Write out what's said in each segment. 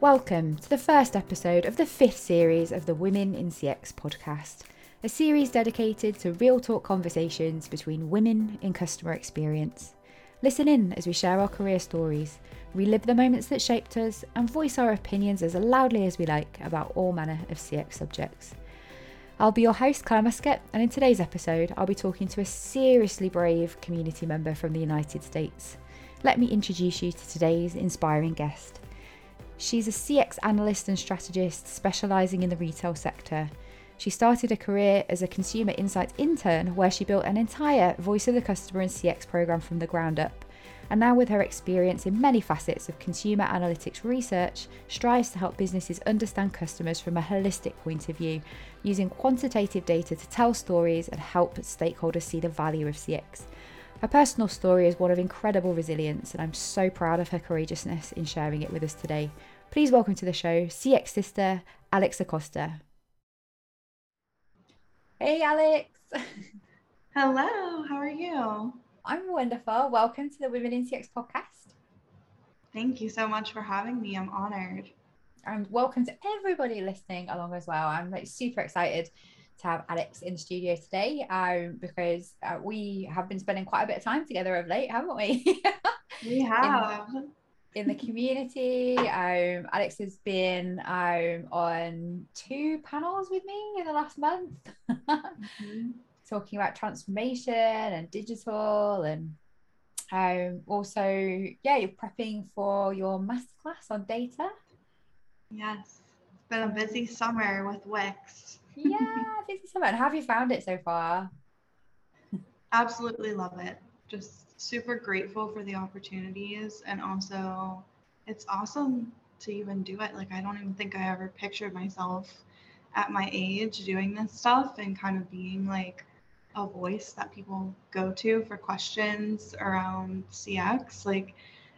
Welcome to the first episode of the fifth series of the Women in CX podcast, a series dedicated to real talk conversations between women in customer experience. Listen in as we share our career stories, relive the moments that shaped us, and voice our opinions as loudly as we like about all manner of CX subjects. I'll be your host, Claire Muscat, and in today's episode, I'll be talking to a seriously brave community member from the United States. Let me introduce you to today's inspiring guest. She's a CX analyst and strategist specialising in the retail sector. She started a career as a consumer insights intern where she built an entire voice of the customer and CX program from the ground up and now with her experience in many facets of consumer analytics research, strives to help businesses understand customers from a holistic point of view, using quantitative data to tell stories and help stakeholders see the value of CX. Her personal story is one of incredible resilience, and I'm so proud of her courageousness in sharing it with us today. Please welcome to the show CX sister Alex Acosta. Hey, Alex. Hello, how are you? I'm wonderful. Welcome to the Women in CX podcast. Thank you so much for having me. I'm honored. And welcome to everybody listening along as well. I'm like super excited to have Alex in the studio today um, because uh, we have been spending quite a bit of time together of late, haven't we? we have. in, in, the community. Um, Alex has been um, on two panels with me in the last month. mm-hmm talking about transformation and digital and um, also, yeah, you're prepping for your masterclass on data. Yes, it's been a busy summer with Wix. Yeah, busy summer. And how have you found it so far? Absolutely love it. Just super grateful for the opportunities. And also, it's awesome to even do it. Like, I don't even think I ever pictured myself at my age doing this stuff and kind of being like a voice that people go to for questions around CX, like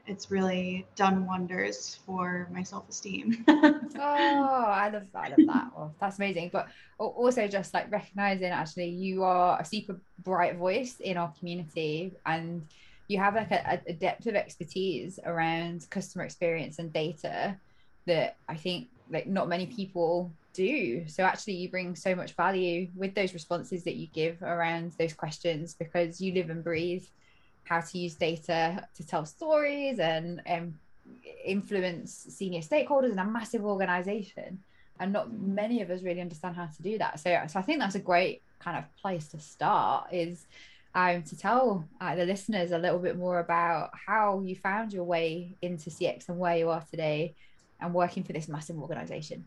it's really done wonders for my self-esteem. oh, I love that. I love that. Well, that's amazing. But also just like recognizing actually you are a super bright voice in our community and you have like a, a depth of expertise around customer experience and data that I think like not many people do. So actually, you bring so much value with those responses that you give around those questions because you live and breathe how to use data to tell stories and, and influence senior stakeholders in a massive organization. And not many of us really understand how to do that. So, so I think that's a great kind of place to start is um, to tell uh, the listeners a little bit more about how you found your way into CX and where you are today and working for this massive organization.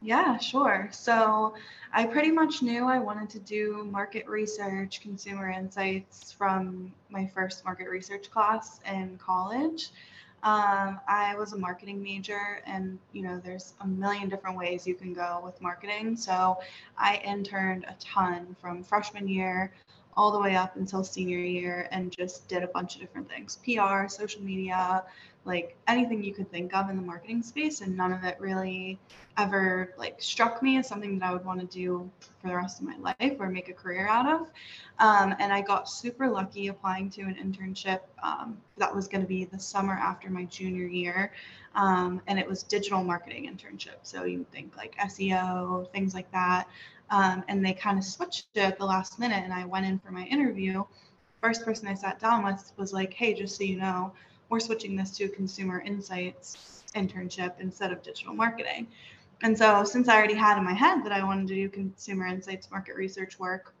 Yeah, sure. So I pretty much knew I wanted to do market research, consumer insights from my first market research class in college. Um, I was a marketing major, and you know, there's a million different ways you can go with marketing. So I interned a ton from freshman year all the way up until senior year and just did a bunch of different things PR, social media, like anything you could think of in the marketing space and none of it really ever like struck me as something that i would want to do for the rest of my life or make a career out of. Um, and i got super lucky applying to an internship um, that was going to be the summer after my junior year um, and it was digital marketing internship. So you think like seo things like that. Um, and they kind of switched it at the last minute and i went in for my interview. First person i sat down with was like hey just so you know we're switching this to consumer insights internship instead of digital marketing. And so, since I already had in my head that I wanted to do consumer insights market research work,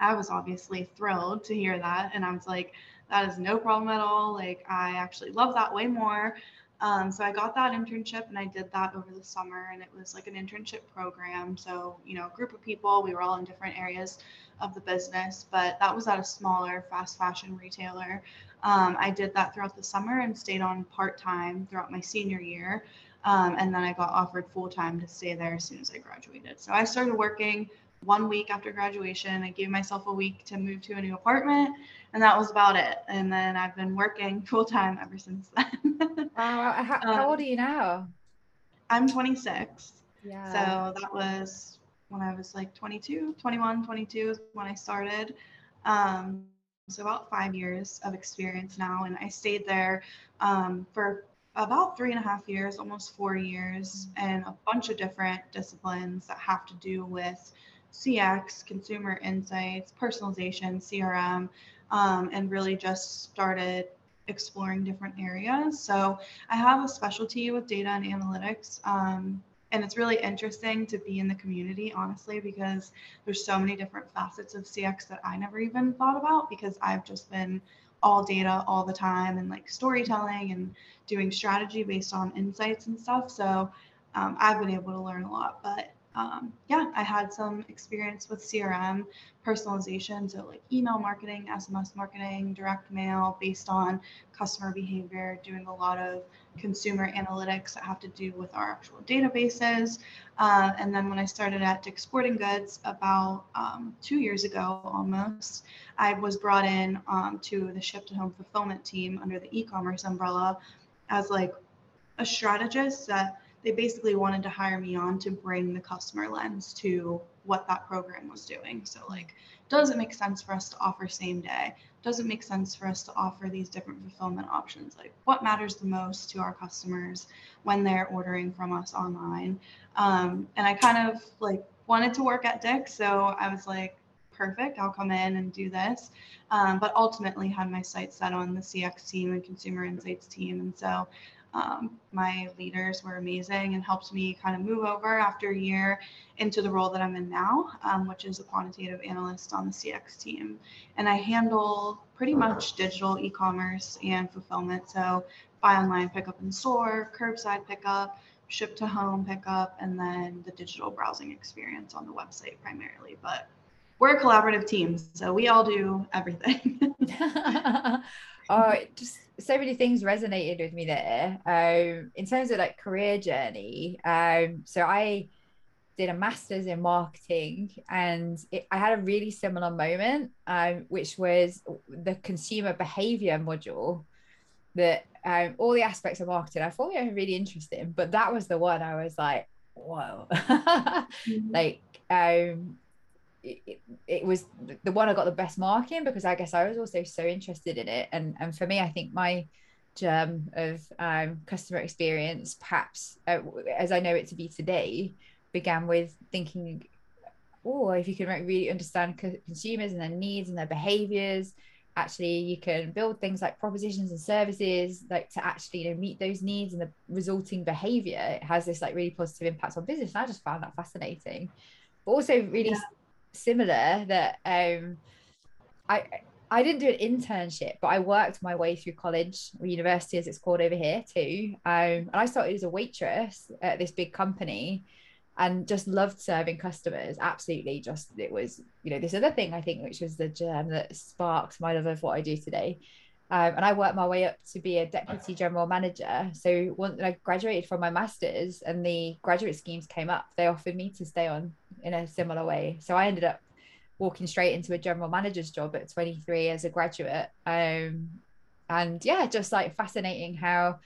I was obviously thrilled to hear that. And I was like, that is no problem at all. Like, I actually love that way more. Um, so I got that internship and I did that over the summer, and it was like an internship program. So, you know, a group of people, we were all in different areas of the business, but that was at a smaller fast fashion retailer. Um, I did that throughout the summer and stayed on part time throughout my senior year. Um, and then I got offered full time to stay there as soon as I graduated. So I started working one week after graduation. I gave myself a week to move to a new apartment, and that was about it. And then I've been working full time ever since then. wow. How, how um, old are you now? I'm 26. Yeah. So that was when I was like 22, 21, 22 is when I started. Um, so about five years of experience now and i stayed there um, for about three and a half years, almost four years, mm-hmm. and a bunch of different disciplines that have to do with CX, consumer insights, personalization, CRM, um, and really just started exploring different areas. So I have a specialty with data and analytics. Um, and it's really interesting to be in the community, honestly, because there's so many different facets of CX that I never even thought about because I've just been all data all the time and like storytelling and doing strategy based on insights and stuff. So um, I've been able to learn a lot. But um, yeah, I had some experience with CRM personalization, so like email marketing, SMS marketing, direct mail based on customer behavior, doing a lot of consumer analytics that have to do with our actual databases. Uh, and then when I started at Dick's Sporting Goods about um, two years ago almost, I was brought in um, to the ship to home fulfillment team under the e commerce umbrella as like a strategist that they basically wanted to hire me on to bring the customer lens to what that program was doing. So, like, does it make sense for us to offer same day? Does it make sense for us to offer these different fulfillment options? Like, what matters the most to our customers when they're ordering from us online? Um, and I kind of like wanted to work at Dick, so I was like, perfect, I'll come in and do this. Um, but ultimately, had my sights set on the CX team and consumer insights team, and so um, my leaders were amazing and helped me kind of move over after a year into the role that I'm in now, um, which is a quantitative analyst on the CX team. And I handle pretty much digital e commerce and fulfillment. So, buy online, pick up in store, curbside pickup, ship to home pickup, and then the digital browsing experience on the website primarily. But we're a collaborative team, so we all do everything. oh, just so many things resonated with me there. Um, in terms of like career journey, um, so I did a master's in marketing, and it, I had a really similar moment, um, which was the consumer behavior module. That um, all the aspects of marketing I thought were really interesting, but that was the one I was like, whoa, mm-hmm. like um it, it, was the one I got the best mark in because I guess I was also so interested in it. And and for me, I think my germ of um, customer experience, perhaps uh, as I know it to be today, began with thinking, oh, if you can really understand consumers and their needs and their behaviors, actually you can build things like propositions and services like to actually you know meet those needs and the resulting behavior. It has this like really positive impact on business. And i just found that fascinating. But also really yeah similar that um, I I didn't do an internship, but I worked my way through college or university, as it's called over here too. Um, and I started as a waitress at this big company, and just loved serving customers. Absolutely, just it was you know this other thing I think, which was the germ that sparked my love of what I do today. Um, and I worked my way up to be a deputy general manager. So when I graduated from my master's and the graduate schemes came up, they offered me to stay on in a similar way. So I ended up walking straight into a general manager's job at 23 as a graduate. Um, and yeah, just like fascinating how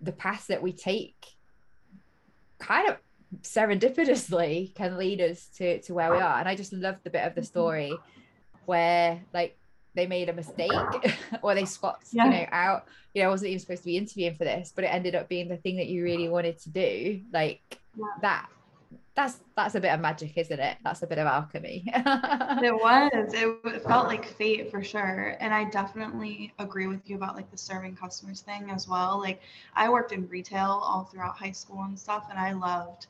the path that we take kind of serendipitously can lead us to, to where we are. And I just love the bit of the story where like they made a mistake or they swapped yeah. you know out you know i wasn't even supposed to be interviewing for this but it ended up being the thing that you really wanted to do like yeah. that that's that's a bit of magic isn't it? That's a bit of alchemy. It was. It felt like fate for sure. And i definitely agree with you about like the serving customers thing as well. Like i worked in retail all throughout high school and stuff and i loved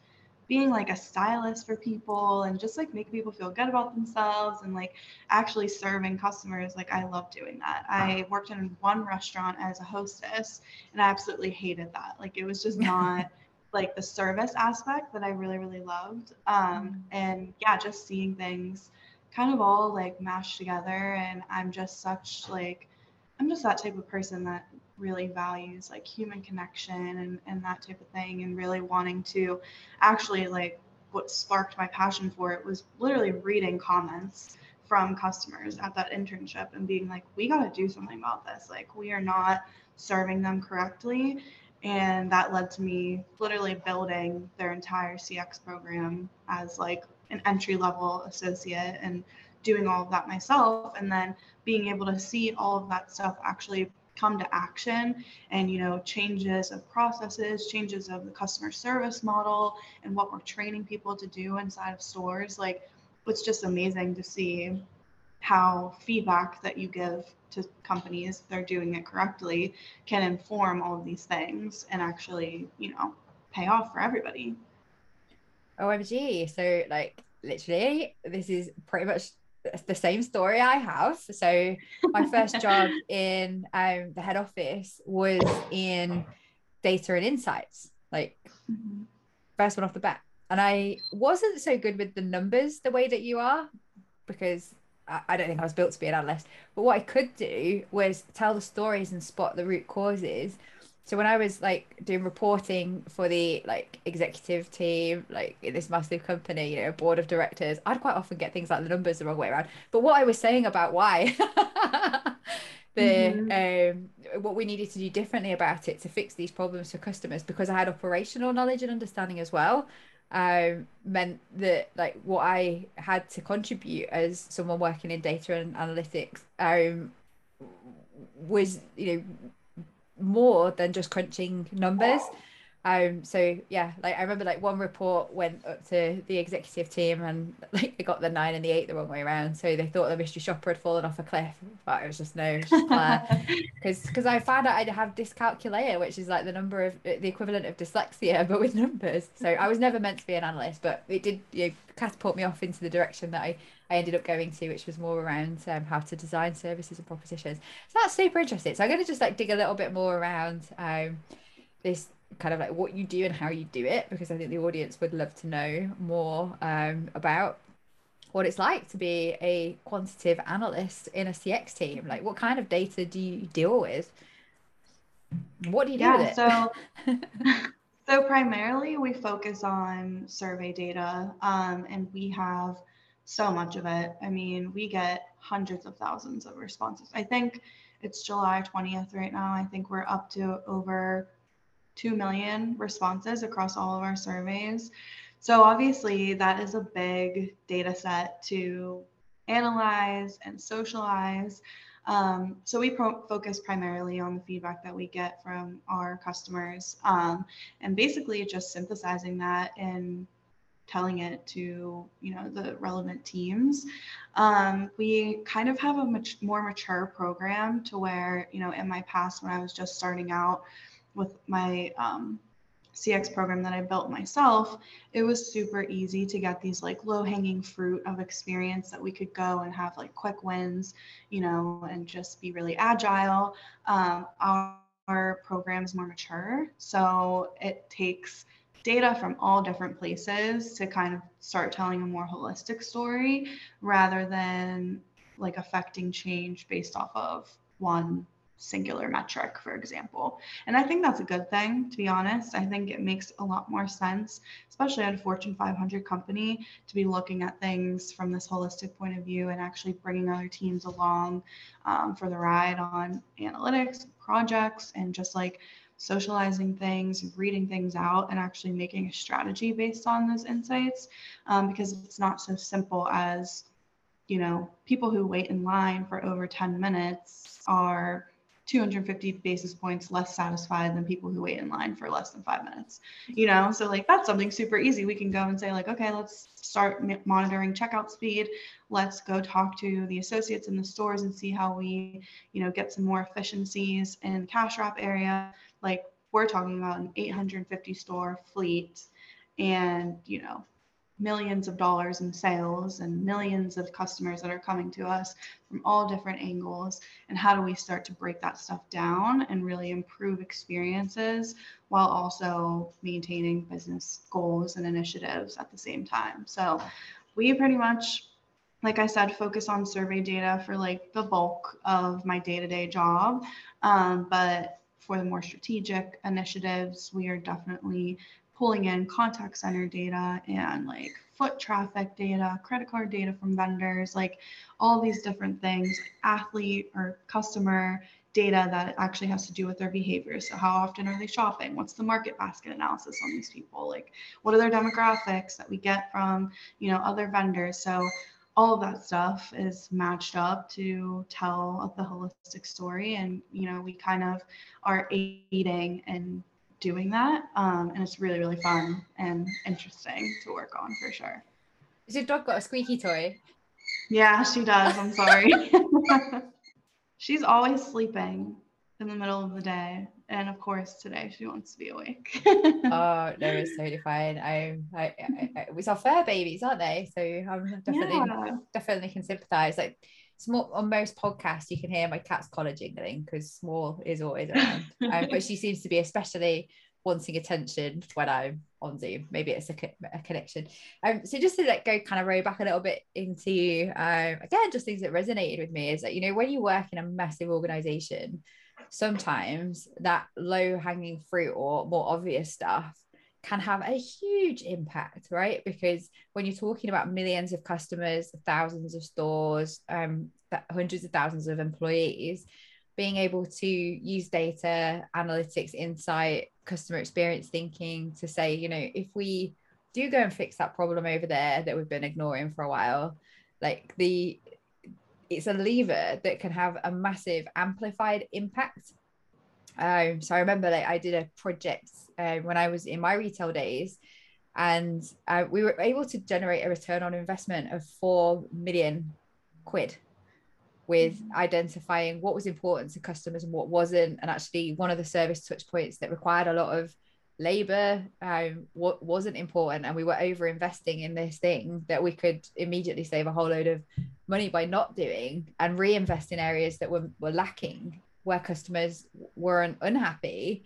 being like a stylist for people and just like making people feel good about themselves and like actually serving customers. Like i love doing that. I worked in one restaurant as a hostess and i absolutely hated that. Like it was just not like the service aspect that i really really loved. Um mm. and yeah just seeing things kind of all like mashed together and i'm just such like i'm just that type of person that really values like human connection and, and that type of thing and really wanting to actually like what sparked my passion for it was literally reading comments from customers at that internship and being like we got to do something about this. Like we are not serving them correctly and that led to me literally building their entire cx program as like an entry level associate and doing all of that myself. And then being able to see all of that stuff actually come to action and you know changes of processes changes of the customer service model and what we're training people to do inside of stores like it's just amazing to see how feedback that you give to companies if they're doing it correctly can inform all of these things and actually you know pay off for everybody omg so like literally this is pretty much the same story I have. So my first job in um, the head office was in data and insights, like mm-hmm. first one off the bat. And I wasn't so good with the numbers the way that you are, because I, don't think I was built to be an analyst. But what I could do was tell the stories and spot the root causes so when I was like doing reporting for the like executive team, like in this massive company, you know, board of directors, I'd quite often get things like the numbers the wrong way around. But what I was saying about why the mm-hmm. um what we needed to do differently about it to fix these problems for customers because I had operational knowledge and understanding as well um meant that like what I had to contribute as someone working in data and analytics um was you know more than just crunching numbers. Um, so yeah, like I remember like one report went up to the executive team and like they got the nine and the eight the wrong way around. So they thought the mystery shopper had fallen off a cliff, but it was just no, because because I found out I'd have dyscalculia, which is like the number of the equivalent of dyslexia, but with numbers. So I was never meant to be an analyst, but it did you know, catapult me off into the direction that I I ended up going to, which was more around um, how to design services and propositions. So that's super interesting. So I'm going to just like dig a little bit more around um, this kind of like what you do and how you do it, because I think the audience would love to know more um, about what it's like to be a quantitative analyst in a CX team. Like, what kind of data do you deal with? What do you do yeah, with it? So, so primarily we focus on survey data, um, and we have so much of it. I mean, we get hundreds of thousands of responses. I think it's July 20th right now. I think we're up to over 2 million responses across all of our surveys. So obviously that is a big data set to analyze and socialize. Um, so we pro- focus primarily on the feedback that we get from our customers um, and basically just synthesizing that and telling it to you know the relevant teams um, we kind of have a much more mature program to where you know in my past when i was just starting out with my um, cx program that i built myself it was super easy to get these like low hanging fruit of experience that we could go and have like quick wins you know and just be really agile. Um, our, our program is more mature so it takes data from all different places to kind of start telling a more holistic story rather than like affecting change based off of one singular metric, for example. And I think that's a good thing, to be honest. I think it makes a lot more sense, especially at a Fortune 500 company, to be looking at things from this holistic point of view and actually bringing other teams along um, for the ride on analytics, projects, and just like socializing things, reading things out, and actually making a strategy based on those insights um, because it's not so simple as, you know, people who wait in line for over 10 minutes are 250 basis points less satisfied than people who wait in line for less than five minutes. You know, so like that's something super easy. We can go and say, like, okay, let's start monitoring checkout speed. Let's go talk to the associates in the stores and see how we, you know, get some more efficiencies in the cash wrap area like we're talking about an 850 store fleet and you know millions of dollars in sales and millions of customers that are coming to us from all different angles. And how do we start to break that stuff down and really improve experiences while also maintaining business goals and initiatives at the same time? So we pretty much like i said focus on survey data for like the bulk of my day-to-day job. Um, but for the more strategic initiatives, we are definitely pulling in contact center data and like foot traffic data, credit card data from vendors, like all these different things, athlete or customer data that actually has to do with their behavior. So how often are they shopping? What's the market basket analysis on these people? Like what are their demographics that we get from, you know, other vendors? So all of that stuff is matched up to tell the holistic story and you know we kind of are aiding in doing that um, and it's really really fun and interesting to work on for sure. Has your dog got a squeaky toy? Yeah she does i'm sorry. She's always sleeping in the middle of the day and of course today she wants to be awake. Oh no it's totally fine. I, I, I, I it's our fur babies aren't they? So i'm definitely yeah. definitely can sympathize. Like small on most podcasts you can hear my cat's collar jingling because small is always around. Um, but she seems to be especially wanting attention when i'm on zoom. Maybe it's a, a connection. Um so just to let go kind of roll back a little bit into um again just things that resonated with me is that you know when you work in a massive organization sometimes that low hanging fruit or more obvious stuff can have a huge impact, right? Because when you're talking about millions of customers, thousands of stores, um, hundreds of thousands of employees, being able to use data, analytics, insight, customer experience thinking to say, you know, if we do go and fix that problem over there that we've been ignoring for a while, like the it's a lever that can have a massive amplified impact. Um, so I remember like I did a project uh, when I was in my retail days, and uh, we were able to generate a return on investment of four million quid with mm-hmm. identifying what was important to customers and what wasn't. And actually, one of the service touch points that required a lot of labor um, what wasn't important and we were over investing in this thing that we could immediately save a whole load of money by not doing and reinvest in areas that were, were lacking where customers weren't unhappy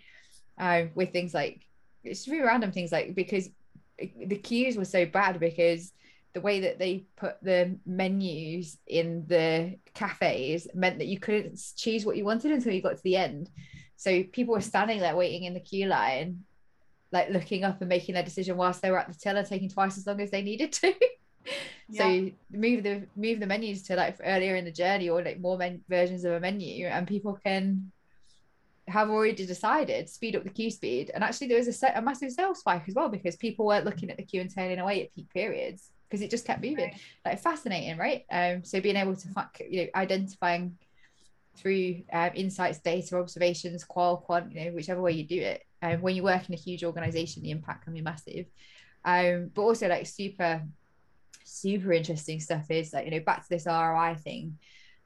uh, with things like it's really random things like because the queues were so bad because the way that they put the menus in the cafes meant that you couldn't choose what you wanted until you got to the end so people were standing there waiting in the queue line like looking up and making their decision whilst they were at the till and taking twice as long as they needed to. so yeah. move the move the menus to like earlier in the journey or like more men- versions of a menu and people can have already decided speed up the queue speed and actually there was a, set, a massive sales spike as well because people weren't looking at the queue and turning away at peak periods because it just kept moving right. like fascinating right um so being able to you know identifying through um, insights data observations qual quant you know whichever way you do it um, when you work in a huge organization the impact can be massive um, but also like super super interesting stuff is like you know back to this roi thing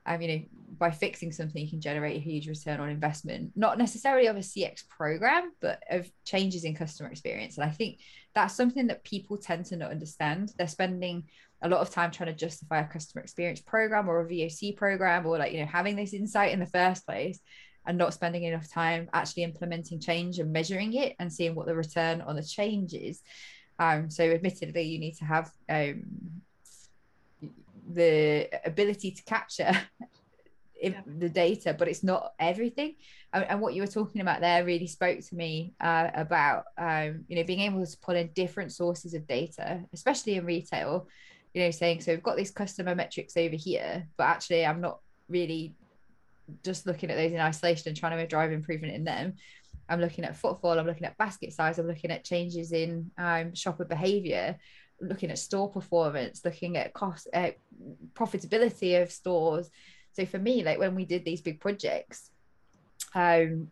um, you know by fixing something you can generate a huge return on investment not necessarily of a cx program but of changes in customer experience and i think that's something that people tend to not understand they're spending a lot of time trying to justify a customer experience program or a voc program or like you know having this insight in the first place and not spending enough time actually implementing change and measuring it and seeing what the return on the change is. Um, so, admittedly, you need to have um, the ability to capture yeah. the data, but it's not everything. And, and, what you were talking about there really spoke to me uh, about um, you know being able to pull in different sources of data, especially in retail. You know, saying so we've got these customer metrics over here, but actually I'm not really just looking at those in isolation and trying to drive improvement in them. I'm looking at footfall, I'm looking at basket size, I'm looking at changes in um, shopper behavior, looking at store performance, looking at cost, uh, profitability of stores. So for me, like when we did these big projects, um,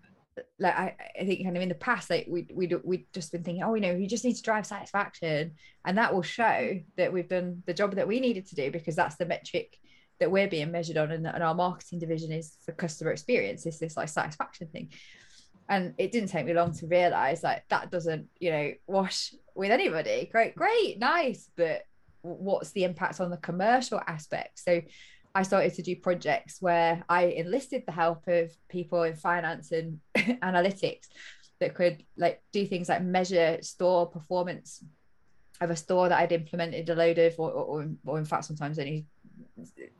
like I, I think kind of in the past, like we we we'd just been thinking, oh, you know, you just need to drive satisfaction, and that will show that we've done the job that we needed to do because that's the metric that we're being measured on and, and our marketing division is for customer experience is this like satisfaction thing and it didn't take me long to realize like that doesn't you know wash with anybody. Great great nice but what's the impact on the commercial aspect? So i started to do projects where i enlisted the help of people in finance and analytics that could like do things like measure store performance of a store that I'd implemented a load of, or, or, or in fact, sometimes only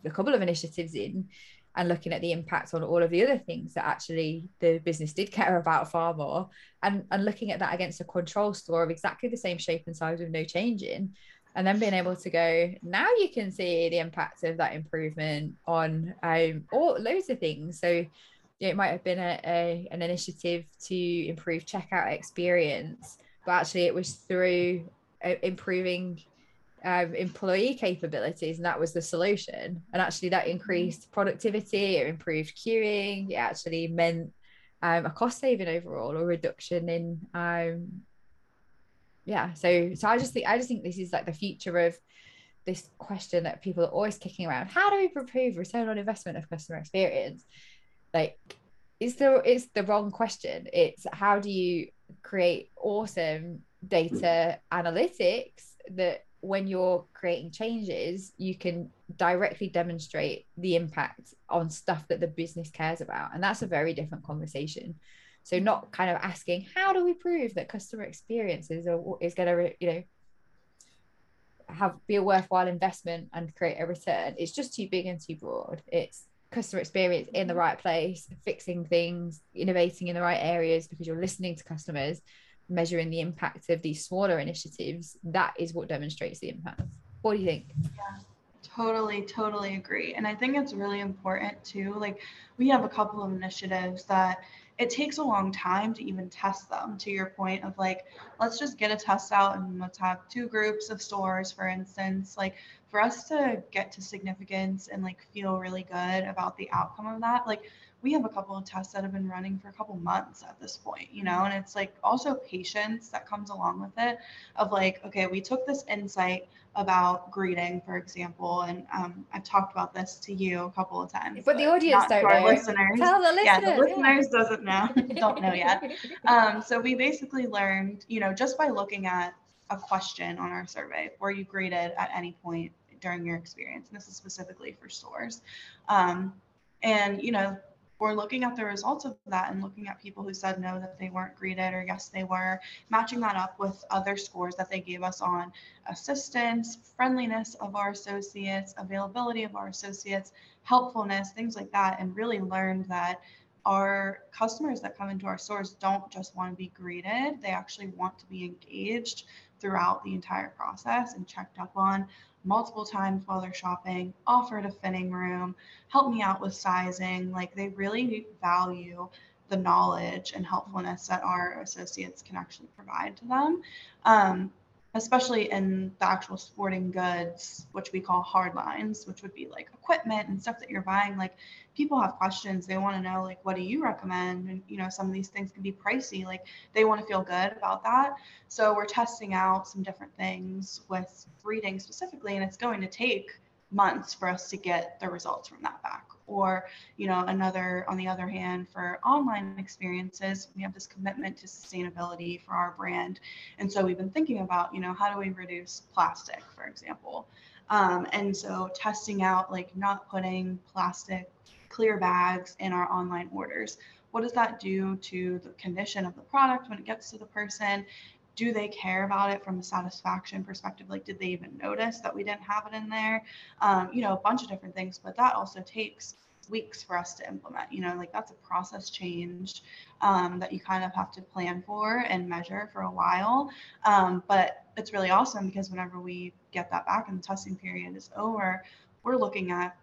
a couple of initiatives in and looking at the impact on all of the other things that actually the business did care about far more and, and looking at that against a control store of exactly the same shape and size with no change in and then being able to go now you can see the impact of that improvement on um all loads of things. So it might have been a, a an initiative to improve checkout experience but actually it was through uh, improving um, employee capabilities and that was the solution. And actually that mm-hmm. increased productivity it improved queuing it actually meant um, a cost saving overall or reduction in um, yeah. So so i just think i just think this is like the future of this question that people are always kicking around. How do we improve return on investment of customer experience? Like it's the it's the wrong question. It's how do you create awesome data analytics that when you're creating changes you can directly demonstrate the impact on stuff that the business cares about. And that's a very different conversation. So not kind of asking how do we prove that customer experiences is, is going to you know have be a worthwhile investment and create a return? It's just too big and too broad. It's customer experience in the mm-hmm. right place fixing things innovating in the right areas because you're listening to customers measuring the impact of these smaller initiatives that is what demonstrates the impact. What do you think? Yeah totally totally agree. And i think it's really important too like we have a couple of initiatives that it takes a long time to even test them to your point of like let's just get a test out and let's have two groups of stores for instance. Like for us to get to significance and like feel really good about the outcome of that like we have a couple of tests that have been running for a couple months at this point, you know, and it's like also patience that comes along with it of like, okay, we took this insight about greeting, for example, and um, I've talked about this to you a couple of times. But, but the audience don't know. Listeners. Tell the listeners. Yeah, the listeners yeah. doesn't know, don't know yet. Um, so we basically learned, you know, just by looking at a question on our survey where you graded at any point during your experience, and this is specifically for stores. Um, and you know we're looking at the results of that and looking at people who said no that they weren't greeted or yes they were matching that up with other scores that they gave us on assistance friendliness of our associates availability of our associates helpfulness things like that and really learned that our customers that come into our stores don't just want to be greeted they actually want to be engaged throughout the entire process and checked up on multiple times while they're shopping, offered a fitting room, helped me out with sizing. Like they really value the knowledge and helpfulness that our associates can actually provide to them. Um, especially in the actual sporting goods, which we call hard lines, which would be like equipment and stuff that you're buying. Like people have questions. They want to know, like, what do you recommend? And, you know, some of these things can be pricey. Like they want to feel good about that. So we're testing out some different things with breeding specifically, and it's going to take months for us to get the results from that back or you know another on the other hand for online experiences we have this commitment to sustainability for our brand. And so we've been thinking about you know how do we reduce plastic for example? Um, and so testing out like not putting plastic clear bags in our online orders. What does that do to the condition of the product when it gets to the person do they care about it from a satisfaction perspective? Like did they even notice that we didn't have it in there? Um, you know a bunch of different things but that also takes weeks for us to implement you know like that's a process change um, that you kind of have to plan for and measure for a while. Um, but it's really awesome because whenever we get that back and the testing period is over we're looking at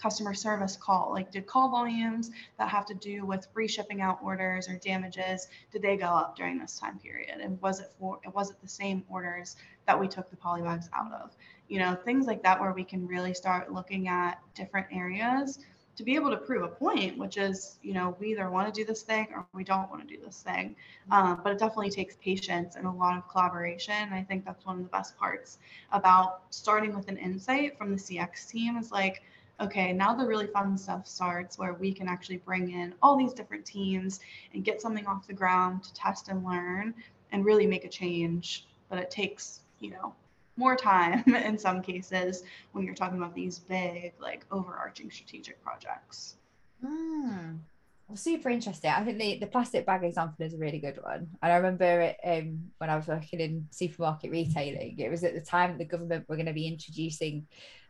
customer service call? Like, did call volumes that have to do with reshipping out orders or damages, did they go up during this time period? And was it for, was it the same orders that we took the polybags out of? You know, things like that where we can really start looking at different areas to be able to prove a point, which is, you know, we either want to do this thing or we don't want to do this thing. Um, but it definitely takes patience and a lot of collaboration. And I think that's one of the best parts about starting with an insight from the CX team is like, okay, now the really fun stuff starts where we can actually bring in all these different teams and get something off the ground to test and learn and really make a change. But it takes, you know, more time in some cases when you're talking about these big, like overarching strategic projects. Mm. Well, super interesting. I think the, the plastic bag example is a really good one. And I remember it um, when I was working in supermarket retailing, it was at the time the government were going to be introducing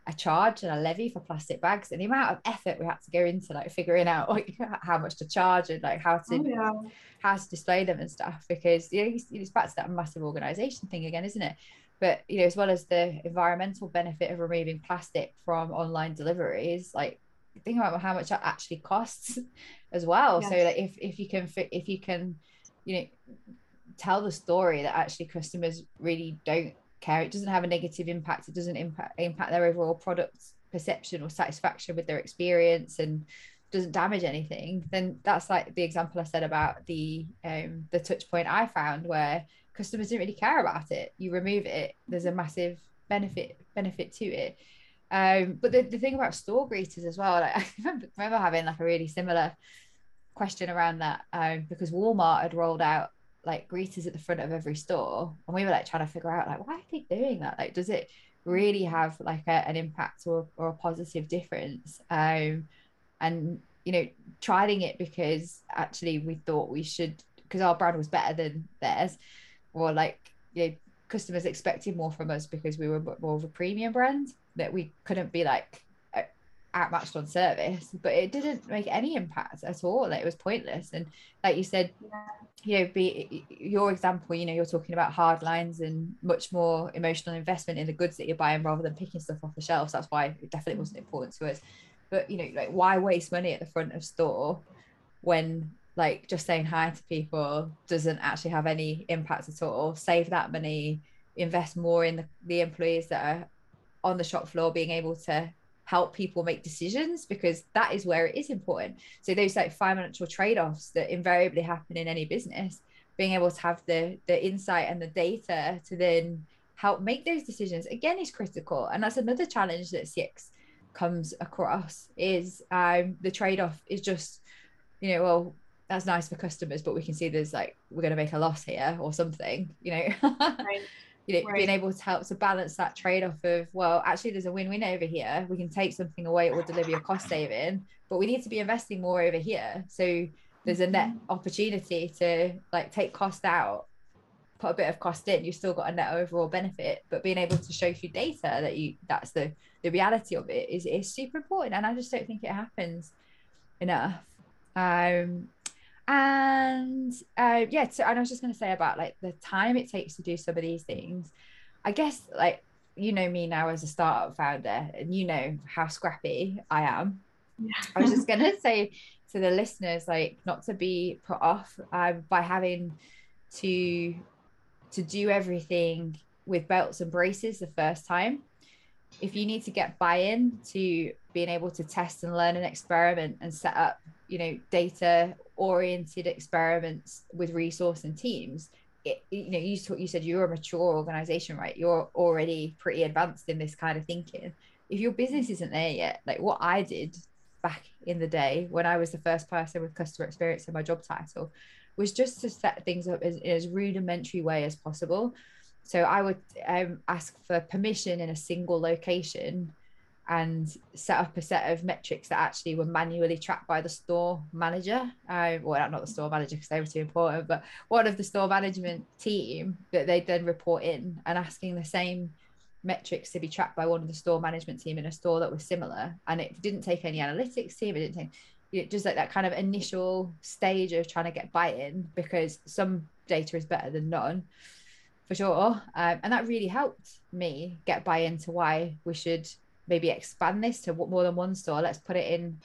a charge and a levy for plastic bags and the amount of effort we had to go into like figuring out like how much to charge and like how to oh, yeah. how to display them and stuff because you know it's back to that massive organization thing again isn't it but you know as well as the environmental benefit of removing plastic from online deliveries like think about how much that actually costs as well yes. so like if if you can if you can you know tell the story that actually customers really don't care. It doesn't have a negative impact. It doesn't impact impact their overall product perception or satisfaction with their experience and doesn't damage anything, then that's like the example I said about the um the touch point I found where customers didn't really care about it. You remove it, there's a massive benefit benefit to it. Um, but the, the thing about store greeters as well, like, I remember, remember having like a really similar question around that um, because Walmart had rolled out like greeters at the front of every store, and we were like trying to figure out like why are they doing that? Like, does it really have like a, an impact or, or a positive difference? Um, and you know, trying it because actually we thought we should because our brand was better than theirs, or like you know, customers expected more from us because we were more of a premium brand that we couldn't be like outmatched on service but it didn't make any impact at all. Like, it was pointless. And like you said you know be your example you know you're talking about hard lines and much more emotional investment in the goods that you're buying rather than picking stuff off the shelves. That's why it definitely wasn't important to us. But you know like why waste money at the front of store when like just saying hi to people doesn't actually have any impact at all? Save that money invest more in the, the employees that are on the shop floor being able to help people make decisions because that is where it is important. So those like financial trade-offs that invariably happen in any business being able to have the the insight and the data to then help make those decisions again is critical. And that's another challenge that cx comes across is um the trade-off is just you know well that's nice for customers but we can see there's like we're going to make a loss here or something you know? Right you know, right. being able to help to balance that trade-off of well actually there's a win-win over here we can take something away it will deliver a cost saving but we need to be investing more over here so there's a net mm-hmm. opportunity to like take cost out put a bit of cost in you've still got a net overall benefit but being able to show through data that you that's the the reality of it is is super important and i just don't think it happens enough um and uh, yeah so, and i was just going to say about like the time it takes to do some of these things. I guess like you know me now as a startup founder and you know how scrappy i am. Yeah. i was just going to say to the listeners like not to be put off um, by having to to do everything with belts and braces the first time. If you need to get buy-in to being able to test and learn and experiment and set up you know data oriented experiments with resource and teams it, you know you, you said you're a mature organization right? You're already pretty advanced in this kind of thinking. If your business isn't there yet like what i did back in the day when i was the first person with customer experience in my job title was just to set things up as, in as rudimentary way as possible. So i would um, ask for permission in a single location and set up a set of metrics that actually were manually tracked by the store manager. Um, well, not the store manager because they were too important, but one of the store management team that they then report in and asking the same metrics to be tracked by one of the store management team in a store that was similar. And it didn't take any analytics team, it didn't take you know, just like that kind of initial stage of trying to get buy-in because some data is better than none for sure. Um, and that really helped me get buy-in to why we should maybe expand this to more than one store. Let's put it in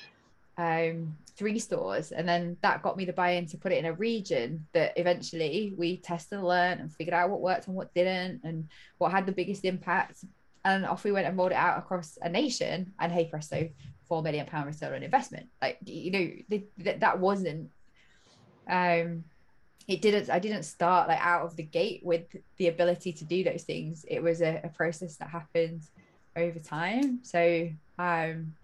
um, three stores. And then that got me the buy in to put it in a region that eventually we tested and learned and figured out what worked and what didn't and what had the biggest impact. And off we went and rolled it out across a nation. And hey, presto, four million pound return on investment. Like, you know, th- th- that wasn't. Um, it didn't i didn't start like out of the gate with the ability to do those things it was a, a process that happened over time. So um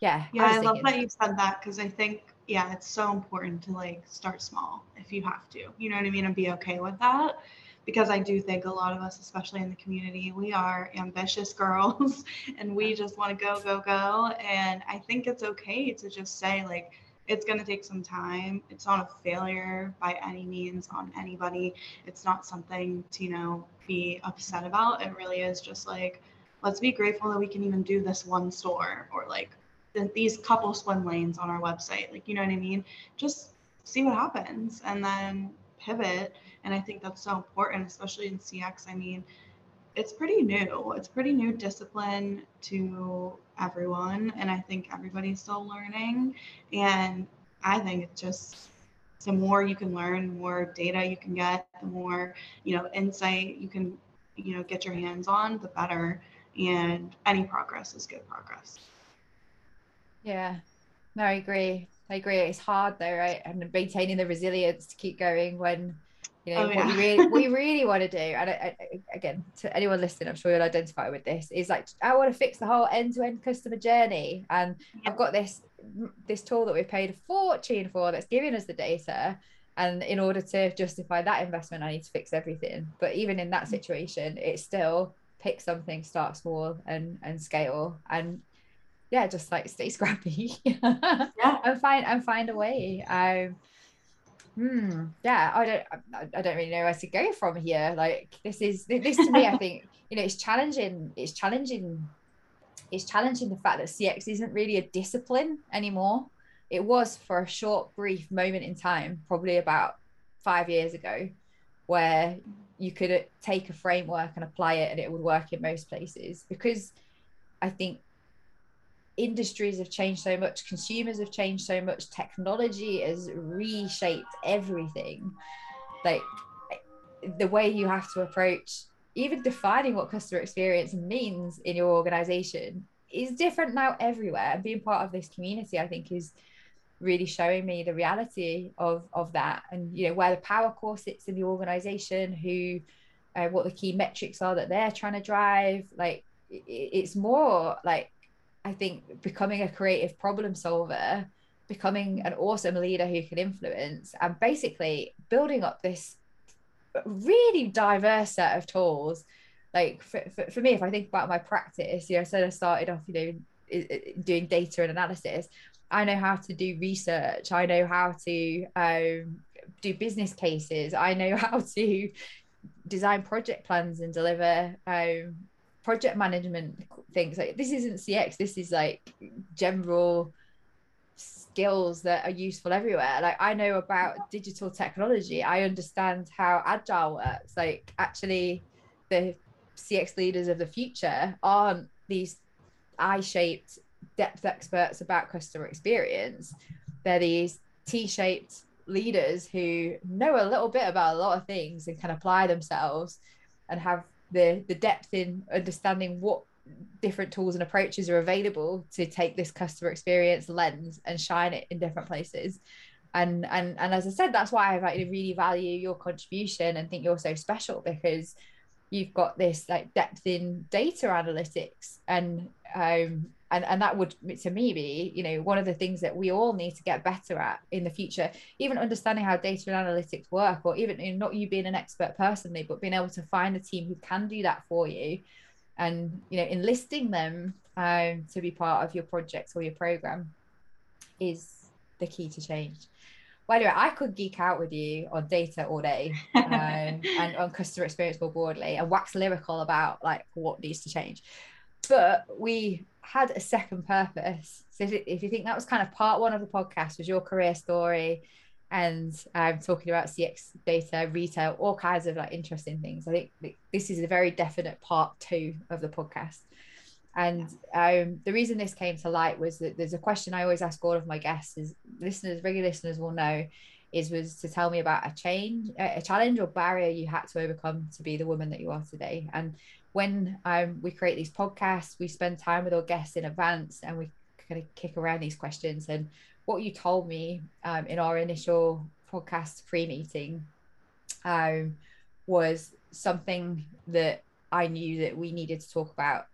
yeah. Yeah, I, I love that you said that because I think yeah, it's so important to like start small if you have to. You know what I mean? And be okay with that. Because I do think a lot of us, especially in the community, we are ambitious girls and we just want to go, go, go. And I think it's okay to just say, like, it's going to take some time. It's not a failure by any means on anybody. It's not something to, you know, be upset about. It really is just like, let's be grateful that we can even do this one store or like these couple swim lanes on our website. Like, you know what I mean? Just see what happens and then pivot. And I think that's so important, especially in CX. I mean, it's pretty new. It's pretty new discipline to everyone. And I think everybody's still learning. And I think it's just the more you can learn, the more data you can get, the more, you know, insight you can you know get your hands on, the better. And any progress is good progress. Yeah, no, I agree. I agree. It's hard though, right? And maintaining the resilience to keep going when you know oh, yeah. what you really what you really want to do. And I, I, again, to anyone listening, I'm sure you'll identify with this. Is like I want to fix the whole end-to-end customer journey, and yeah. I've got this this tool that we've paid a fortune for that's giving us the data. And in order to justify that investment, I need to fix everything. But even in that mm. situation, it's still pick something, start small, and and scale. And yeah, just like stay scrappy. yeah. And find and find a way. Um hmm, yeah, I don't I, I don't really know where to go from here. Like this is this to me, I think, you know, it's challenging, it's challenging, it's challenging the fact that CX isn't really a discipline anymore. It was for a short, brief moment in time, probably about five years ago, where you could uh, take a framework and apply it and it would work in most places because I think industries have changed so much, consumers have changed so much, technology has reshaped everything. Like eh, the way you have to approach even defining what customer experience means in your organization is different now everywhere. Being part of this community, I think, is really showing me the reality of of that and you know where the power core sits in the organization who uh, what the key metrics are that they're trying to drive like it, it's more like I think becoming a creative problem solver, becoming an awesome leader who can influence, and basically building up this really diverse set of tools. Like for, for, for me, if I think about my practice, you know, so I started off, you know, doing data and analysis. I know how to do research. I know how to um, do business cases. I know how to design project plans and deliver um, project management things. Like this isn't cx this is like general skills that are useful everywhere. Like i know about digital technology. I understand how agile works. Like actually the cx leaders of the future aren't these i-shaped depth experts about customer experience they're these t-shaped leaders who know a little bit about a lot of things and can apply themselves and have the the depth in understanding what different tools and approaches are available to take this customer experience lens and shine it in different places. And and and as i said that's why i really value your contribution and think you're so special because you've got this like depth in data analytics and um and and that would to me be you know one of the things that we all need to get better at in the future even understanding how data and analytics work or even you know, not you being an expert personally but being able to find a team who can do that for you and you know enlisting them um, to be part of your project or your program is the key to change well, anyway, I could geek out with you on data all day um, and on customer experience more broadly and wax lyrical about like what needs to change. But we had a second purpose. So if you think that was kind of part one of the podcast was your career story and I'm um, talking about CX data, retail, all kinds of like interesting things. I think this is a very definite part two of the podcast. And um, the reason this came to light was that there's a question I always ask all of my guests is listeners, regular listeners will know, is was to tell me about a change, a challenge or barrier you had to overcome to be the woman that you are today. And when um, we create these podcasts, we spend time with our guests in advance and we kind of kick around these questions. And what you told me um, in our initial podcast pre meeting um, was something that I knew that we needed to talk about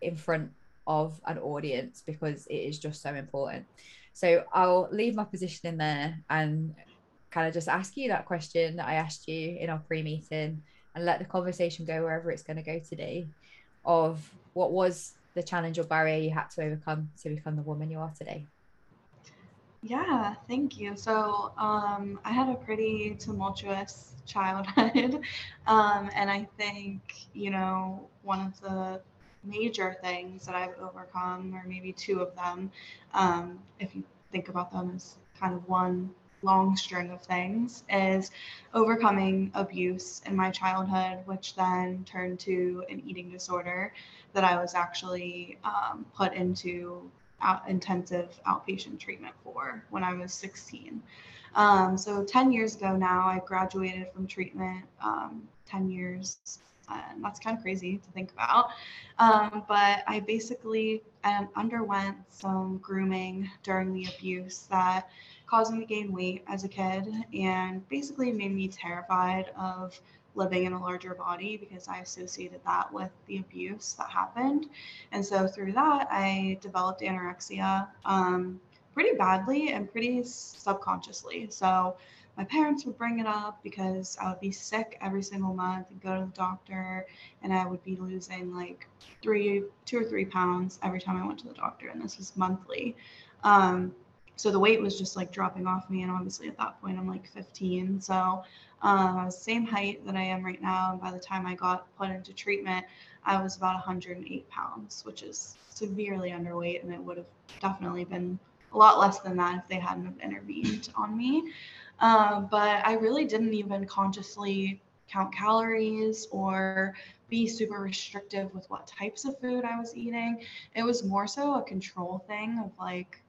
in front of an audience because it is just so important. So I'll leave my position in there and kind of just ask you that question that I asked you in our pre meeting and let the conversation go wherever it's going to go today of what was the challenge or barrier you had to overcome to become the woman you are today. Yeah, thank you. So um, I had a pretty tumultuous childhood. um, and I think, you know, one of the major things that I've overcome, or maybe two of them, um, if you think about them as kind of one long string of things is overcoming abuse in my childhood, which then turned to an eating disorder that I was actually um, put into out, intensive outpatient treatment for when I was 16. Um, so 10 years ago now, I graduated from treatment, um, 10 years And that's kind of crazy to think about. Um, but I basically um, underwent some grooming during the abuse that caused me to gain weight as a kid and basically made me terrified of living in a larger body because I associated that with the abuse that happened. And so through that, I developed anorexia um, pretty badly and pretty subconsciously. So my parents would bring it up because I would be sick every single month and go to the doctor, and I would be losing like three, two or three pounds every time I went to the doctor, and this was monthly. Um, so the weight was just like dropping off me, and obviously at that point I'm like 15, so was same height that I am right now. And by the time I got put into treatment, I was about 108 pounds, which is severely underweight, and it would have definitely been a lot less than that if they hadn't have intervened on me. Um, but I really didn't even consciously count calories or be super restrictive with what types of food I was eating. It was more so a control thing of like,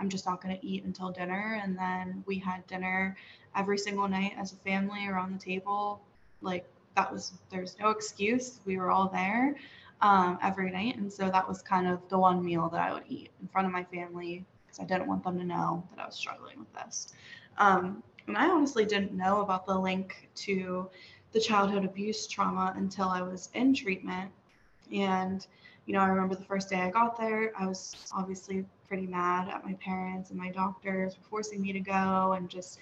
I'm just not going to eat until dinner. And then we had dinner every single night as a family around the table. Like, that was, there's no excuse. We were all there um, every night. And so that was kind of the one meal that I would eat in front of my family because I didn't want them to know that I was struggling with this. Um, and I honestly didn't know about the link to the childhood abuse trauma until I was in treatment. And, you know, I remember the first day I got there, I was obviously pretty mad at my parents and my doctors for forcing me to go and just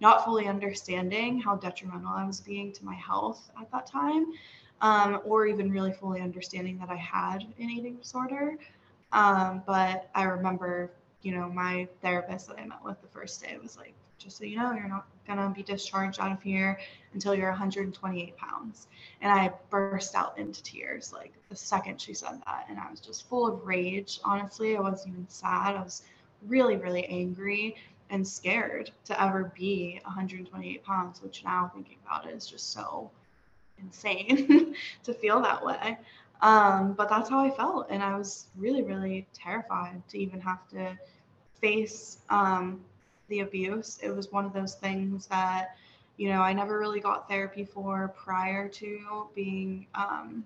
not fully understanding how detrimental I was being to my health at that time, um, or even really fully understanding that I had an eating disorder. Um, but I remember, you know, my therapist that I met with the first day was like, just so you know, you're not to be discharged out of here until you're 128 pounds. And I burst out into tears like the second she said that. And I was just full of rage. Honestly, I wasn't even sad. I was really, really angry and scared to ever be 128 pounds, which now thinking about it is just so insane to feel that way. Um, but that's how I felt. And I was really, really terrified to even have to face um, the abuse. It was one of those things that, you know, I never really got therapy for prior to being um,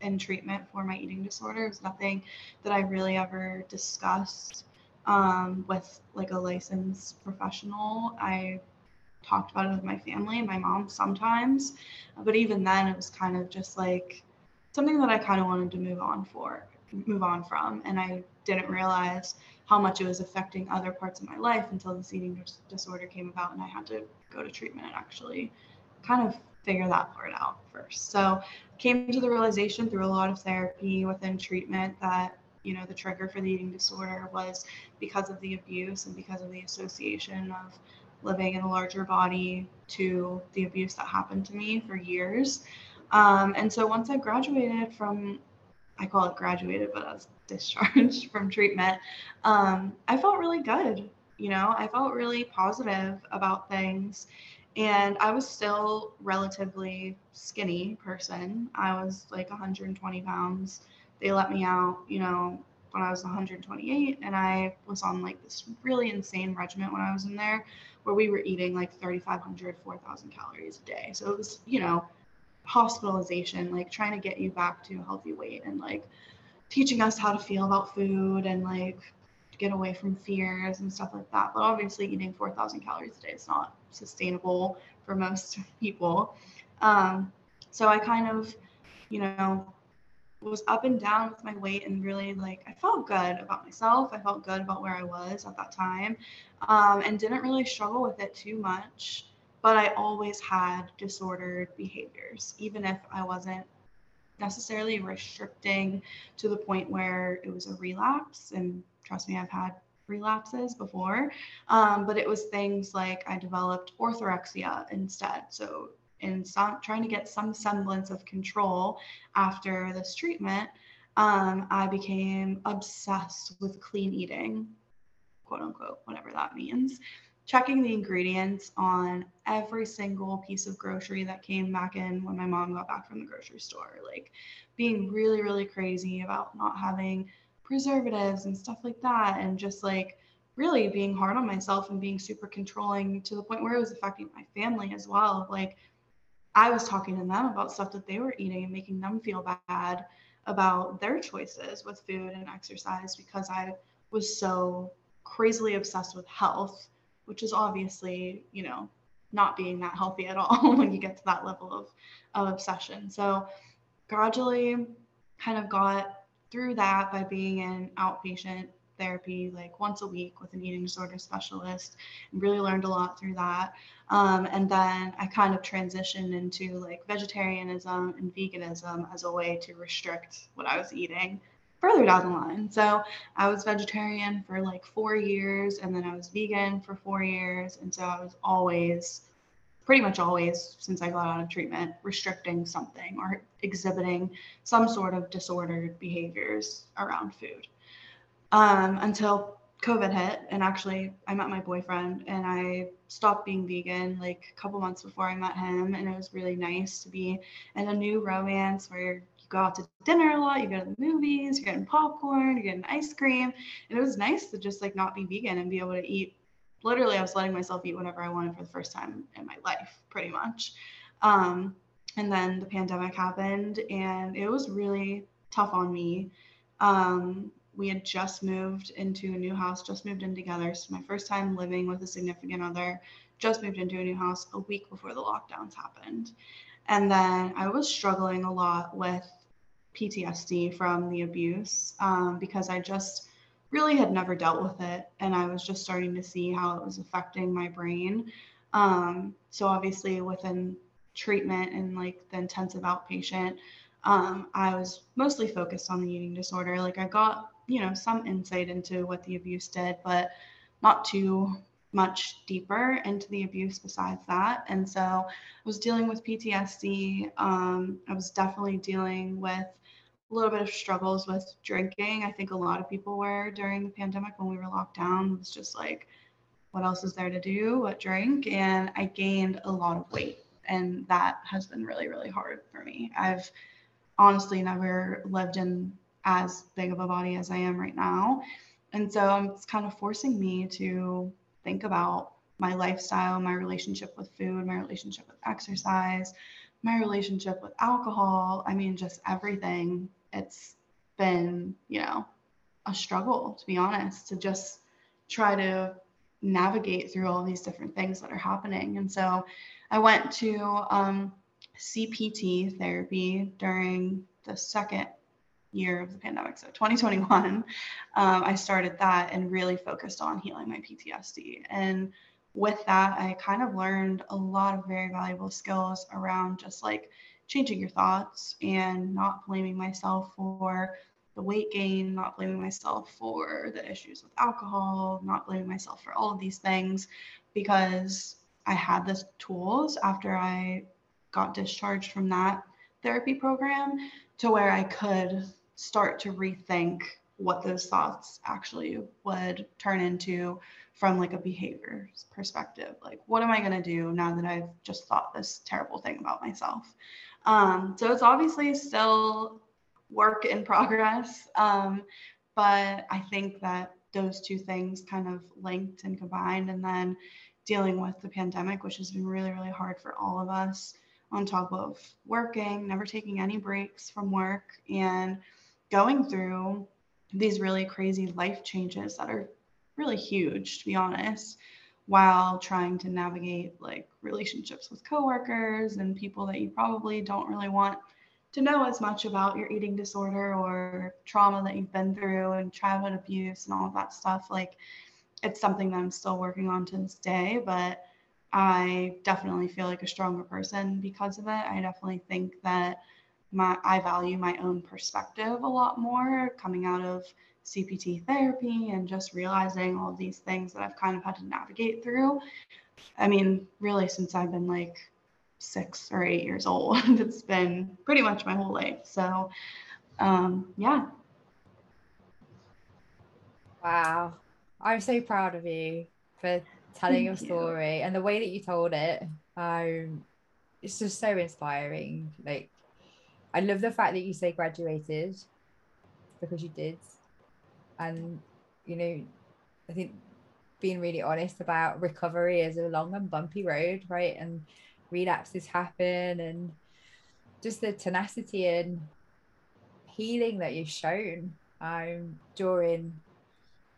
in treatment for my eating disorder. It was nothing that I really ever discussed um, with like a licensed professional. I talked about it with my family and my mom sometimes, but even then, it was kind of just like something that I kind of wanted to move on for, move on from, and I didn't realize how much it was affecting other parts of my life until this eating dis- disorder came about and I had to go to treatment and actually kind of figure that part out first. So came to the realization through a lot of therapy within treatment that you know the trigger for the eating disorder was because of the abuse and because of the association of living in a larger body to the abuse that happened to me for years. Um, and so once I graduated from I call it graduated, but I discharged from treatment, um, I felt really good. You know, I felt really positive about things. And I was still relatively skinny person. I was like 120 pounds. They let me out, you know, when I was 128, and I was on like this really insane regimen when I was in there, where we were eating like 3,500, 4,000 calories a day. So it was, you know, hospitalization, like trying to get you back to a healthy weight and like teaching us how to feel about food and like get away from fears and stuff like that. But obviously, eating 4,000 calories a day is not sustainable for most people. Um, so I kind of, you know, was up and down with my weight and really like I felt good about myself. I felt good about where I was at that time um, and didn't really struggle with it too much but I always had disordered behaviors, even if I wasn't necessarily restricting to the point where it was a relapse. And trust me, I've had relapses before, um, but it was things like I developed orthorexia instead. So, in some trying to get some semblance of control after this treatment, um, I became obsessed with clean eating, quote unquote, whatever that means checking the ingredients on every single piece of grocery that came back in when my mom got back from the grocery store. Like being really, really crazy about not having preservatives and stuff like that. And just like really being hard on myself and being super controlling to the point where it was affecting my family as well. Like, I was talking to them about stuff that they were eating and making them feel bad about their choices with food and exercise because I was so crazily obsessed with health, which is obviously, you know, not being that healthy at all when you get to that level of, of obsession. So gradually kind of got through that by being in outpatient therapy like once a week with an eating disorder specialist and really learned a lot through that um, and then i kind of transitioned into like vegetarianism and veganism as a way to restrict what i was eating further down the line so i was vegetarian for like four years and then i was vegan for four years and so i was always pretty much always since I got out of treatment restricting something or exhibiting some sort of disordered behaviors around food um, until COVID hit. And actually, I met my boyfriend and I stopped being vegan like a couple months before I met him. And it was really nice to be in a new romance where go out to dinner a lot, you go to the movies, you're getting popcorn, you're getting ice cream. And it was nice to just like not be vegan and be able to eat literally I was letting myself eat whatever I wanted for the first time in my life, pretty much. Um, and then the pandemic happened, and it was really tough on me. Um, we had just moved into a new house, just moved in together. So my first time living with a significant other, just moved into a new house a week before the lockdowns happened. And then I was struggling a lot with PTSD from the abuse um, because I just really had never dealt with it and i was just starting to see how it was affecting my brain. Um, so obviously within treatment and like the intensive outpatient um, i was mostly focused on the eating disorder. Like i got you know some insight into what the abuse did but not too much deeper into the abuse besides that. And so i was dealing with ptsd um, i was definitely dealing with a little bit of struggles with drinking. I think a lot of people were during the pandemic when we were locked down. It was just like, what else is there to do? What drink? And I gained a lot of weight. And that has been really, really hard for me. I've honestly never lived in as big of a body as I am right now. And so it's kind of forcing me to think about my lifestyle, my relationship with food, my relationship with exercise, my relationship with alcohol. I mean, just everything it's been, you know, a struggle, to be honest, to just try to navigate through all these different things that are happening. And so I went to um, CPT therapy during the second year of the pandemic. So 2021, um, I started that and really focused on healing my PTSD. And with that, I kind of learned a lot of very valuable skills around just like changing your thoughts and not blaming myself for the weight gain, not blaming myself for the issues with alcohol, not blaming myself for all of these things because I had the tools after I got discharged from that therapy program to where I could start to rethink what those thoughts actually would turn into from like a behavior perspective. Like what am i going to do now that i've just thought this terrible thing about myself um, so it's obviously still work in progress. Um, but I think that those two things kind of linked and combined. And then dealing with the pandemic, which has been really, really hard for all of us, on top of working, never taking any breaks from work, and going through these really crazy life changes that are really huge, to be honest while trying to navigate like relationships with coworkers and people that you probably don't really want to know as much about your eating disorder or trauma that you've been through and childhood abuse and all of that stuff like it's something that I'm still working on to this day but I definitely feel like a stronger person because of it. I definitely think that my I value my own perspective a lot more coming out of CPT therapy and just realizing all these things that I've kind of had to navigate through. I mean, really, since I've been like six or eight years old, it's been pretty much my whole life. So, um, yeah. Wow. I'm so proud of you for telling Thank your story you. and the way that you told it. Um, it's just so inspiring. Like, I love the fact that you say graduated because you did and you know i think being really honest about recovery is a long and bumpy road right and relapses happen and just the tenacity and healing that you've shown um, during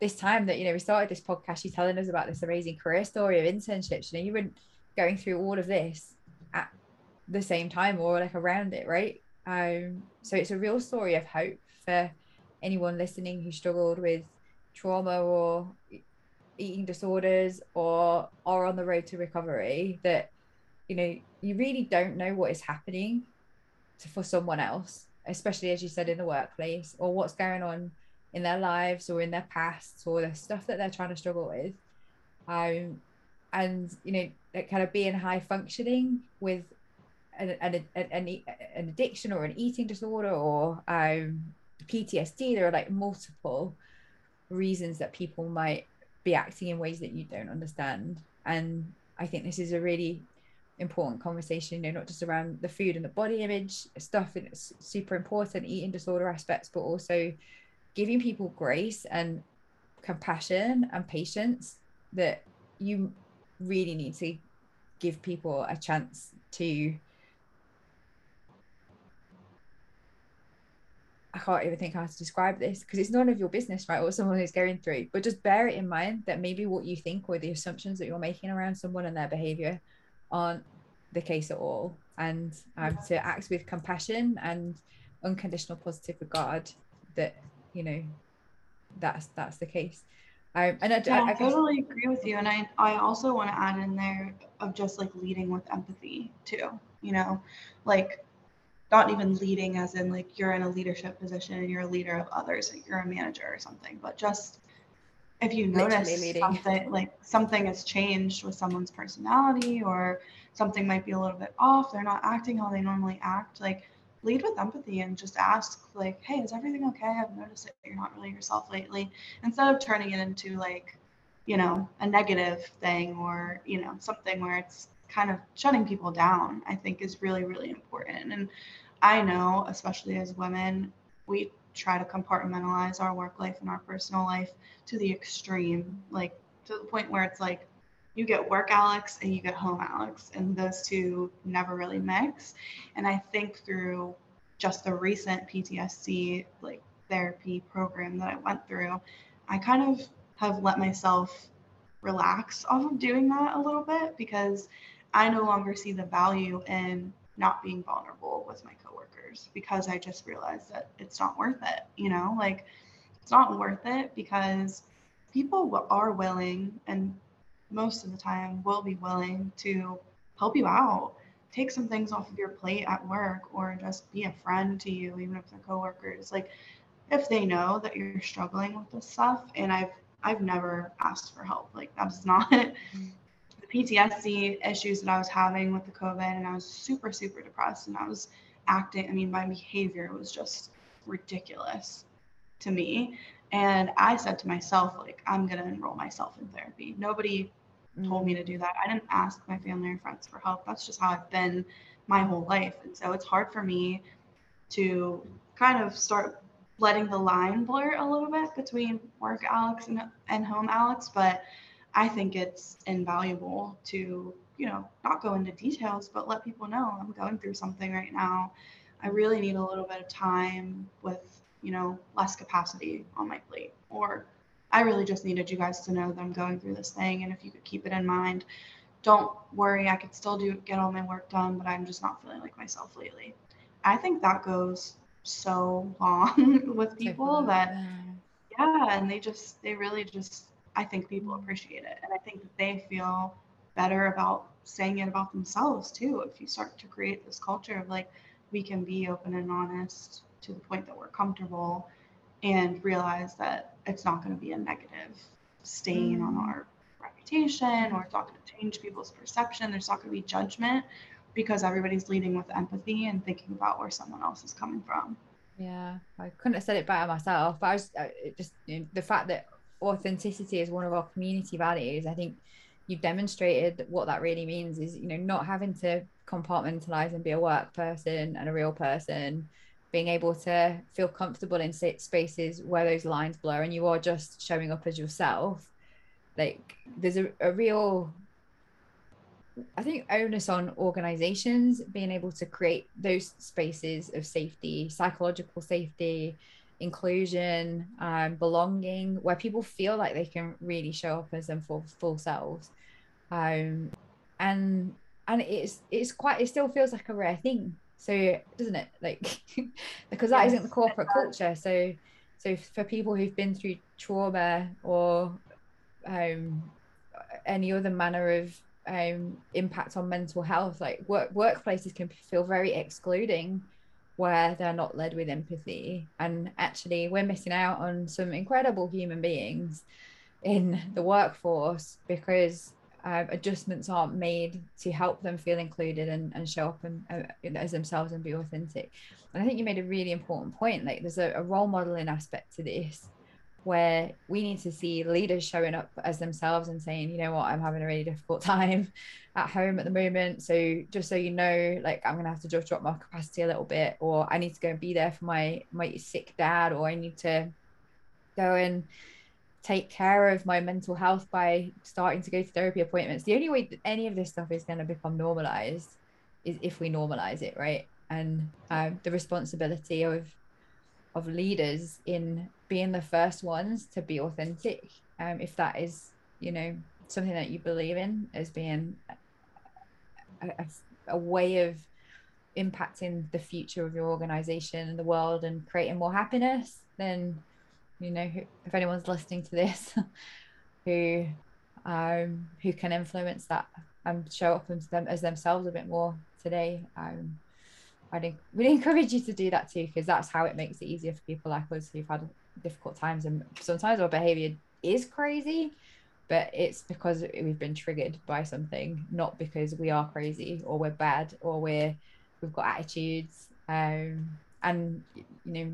this time that you know we started this podcast. You're telling us about this amazing career story of internships. You know, you weren't going through all of this at the same time or like around it, right? Um, so it's a real story of hope for anyone listening who struggled with trauma or eating disorders or are on the road to recovery that you know you really don't know what is happening to, for someone else especially as you said in the workplace or what's going on in their lives or in their pasts or the stuff that they're trying to struggle with. Um and you know that kind of being high functioning with an, an, an, an addiction or an eating disorder or um PTSD there are like multiple reasons that people might be acting in ways that you don't understand. And I think this is a really important conversation, you know, not just around the food and the body image stuff, and it's super important, eating disorder aspects, but also giving people grace and compassion and patience that you really need to give people a chance to can't even think how to describe this because it's none of your business, right? What someone is going through. But just bear it in mind that maybe what you think or the assumptions that you're making around someone and their behavior aren't the case at all and um, to act with compassion and unconditional positive regard that you know that's that's the case um, and I, yeah, I, I, I totally agree with you and I, I also want to add in there of just like leading with empathy too you know like not even leading as in like you're in a leadership position and you're a leader of others like you're a manager or something but just if you notice something like something has changed with someone's personality or something might be a little bit off they're not acting how they normally act like lead with empathy and just ask like hey is everything okay? I've noticed that you're not really yourself lately instead of turning it into like you know a negative thing or you know something where it's kind of shutting people down i think is really really important and i know especially as women we try to compartmentalize our work life and our personal life to the extreme, like to the point where it's like you get work Alex and you get home Alex, and those two never really mix. And I think through just the recent PTSD like therapy program that I went through, I kind of have let myself relax off of doing that a little bit because I no longer see the value in not being vulnerable with my coworkers because I just realized that it's not worth it. You know, like it's not worth it because people are willing and most of the time will be willing to help you out take some things off of your plate at work or just be a friend to you even if they're coworkers like if they know that you're struggling with this stuff and i've i've never asked for help like that's not mm-hmm. Ptsd issues that i was having with the covid and i was super super depressed and i was acting i mean my behavior was just ridiculous to me. And I said to myself, like, I'm going to enroll myself in therapy. Nobody mm. told me to do that. I didn't ask my family or friends for help. That's just how I've been my whole life. And so it's hard for me to kind of start letting the line blur a little bit between work Alex and, and home Alex. But I think it's invaluable to, you know, not go into details, but let people know I'm going through something right now. I really need a little bit of time with you know, less capacity on my plate. Or I really just needed you guys to know that I'm going through this thing. And if you could keep it in mind, don't worry, I could still do get all my work done, but I'm just not feeling like myself lately. I think that goes so long with people that yeah, and they just they really just I think people appreciate it. And I think that they feel better about saying it about themselves too. If you start to create this culture of like we can be open and honest to the point that we're comfortable and realize that it's not going to be a negative stain mm. on our reputation or it's not going to change people's perception. There's not going to be judgment because everybody's leading with empathy and thinking about where someone else is coming from. Yeah, I couldn't have said it better myself. I was just you know, the fact that authenticity is one of our community values. I think you've demonstrated what that really means is you know not having to compartmentalize and be a work person and a real person being able to feel comfortable in spaces where those lines blur and you are just showing up as yourself like there's a, a real I think onus on organizations being able to create those spaces of safety, psychological safety, inclusion, um, belonging, where people feel like they can really show up as them full full selves. Um, and and it's it's quite it still feels like a rare thing. So doesn't it? Like because that yes, not the corporate culture. So so for people who've been through trauma or um, any other manner of um, impact on mental health, like work workplaces can feel very excluding where they're not led with empathy. And actually, we're missing out on some incredible human beings in the workforce because uh, adjustments aren't made to help them feel included and, and show up and, uh, as themselves and be authentic. And I think you made a really important point. Like, there's a, a role modeling aspect to this where we need to see leaders showing up as themselves and saying, you know what, I'm having a really difficult time at home at the moment. So just so you know, like I'm gonna have to just drop my capacity a little bit, or I need to go and be there for my my sick dad, or I need to go and take care of my mental health by starting to go to therapy appointments. The only way that any of this stuff is to become normalized is if we normalize it, right? And um, the responsibility of of leaders in being the first ones to be authentic um, if that is you know something that you believe in as being a, a, a way of impacting the future of your organization and the world and creating more happiness then you know if anyone's listening to this who um who can influence that and show up as them as themselves a bit more today um I'd we'd encourage you to do that too because that's how it makes it easier for people like us who've had difficult times and sometimes our behavior is crazy but it's because we've been triggered by something not because we are crazy or we're bad or we're we've got attitudes um and you know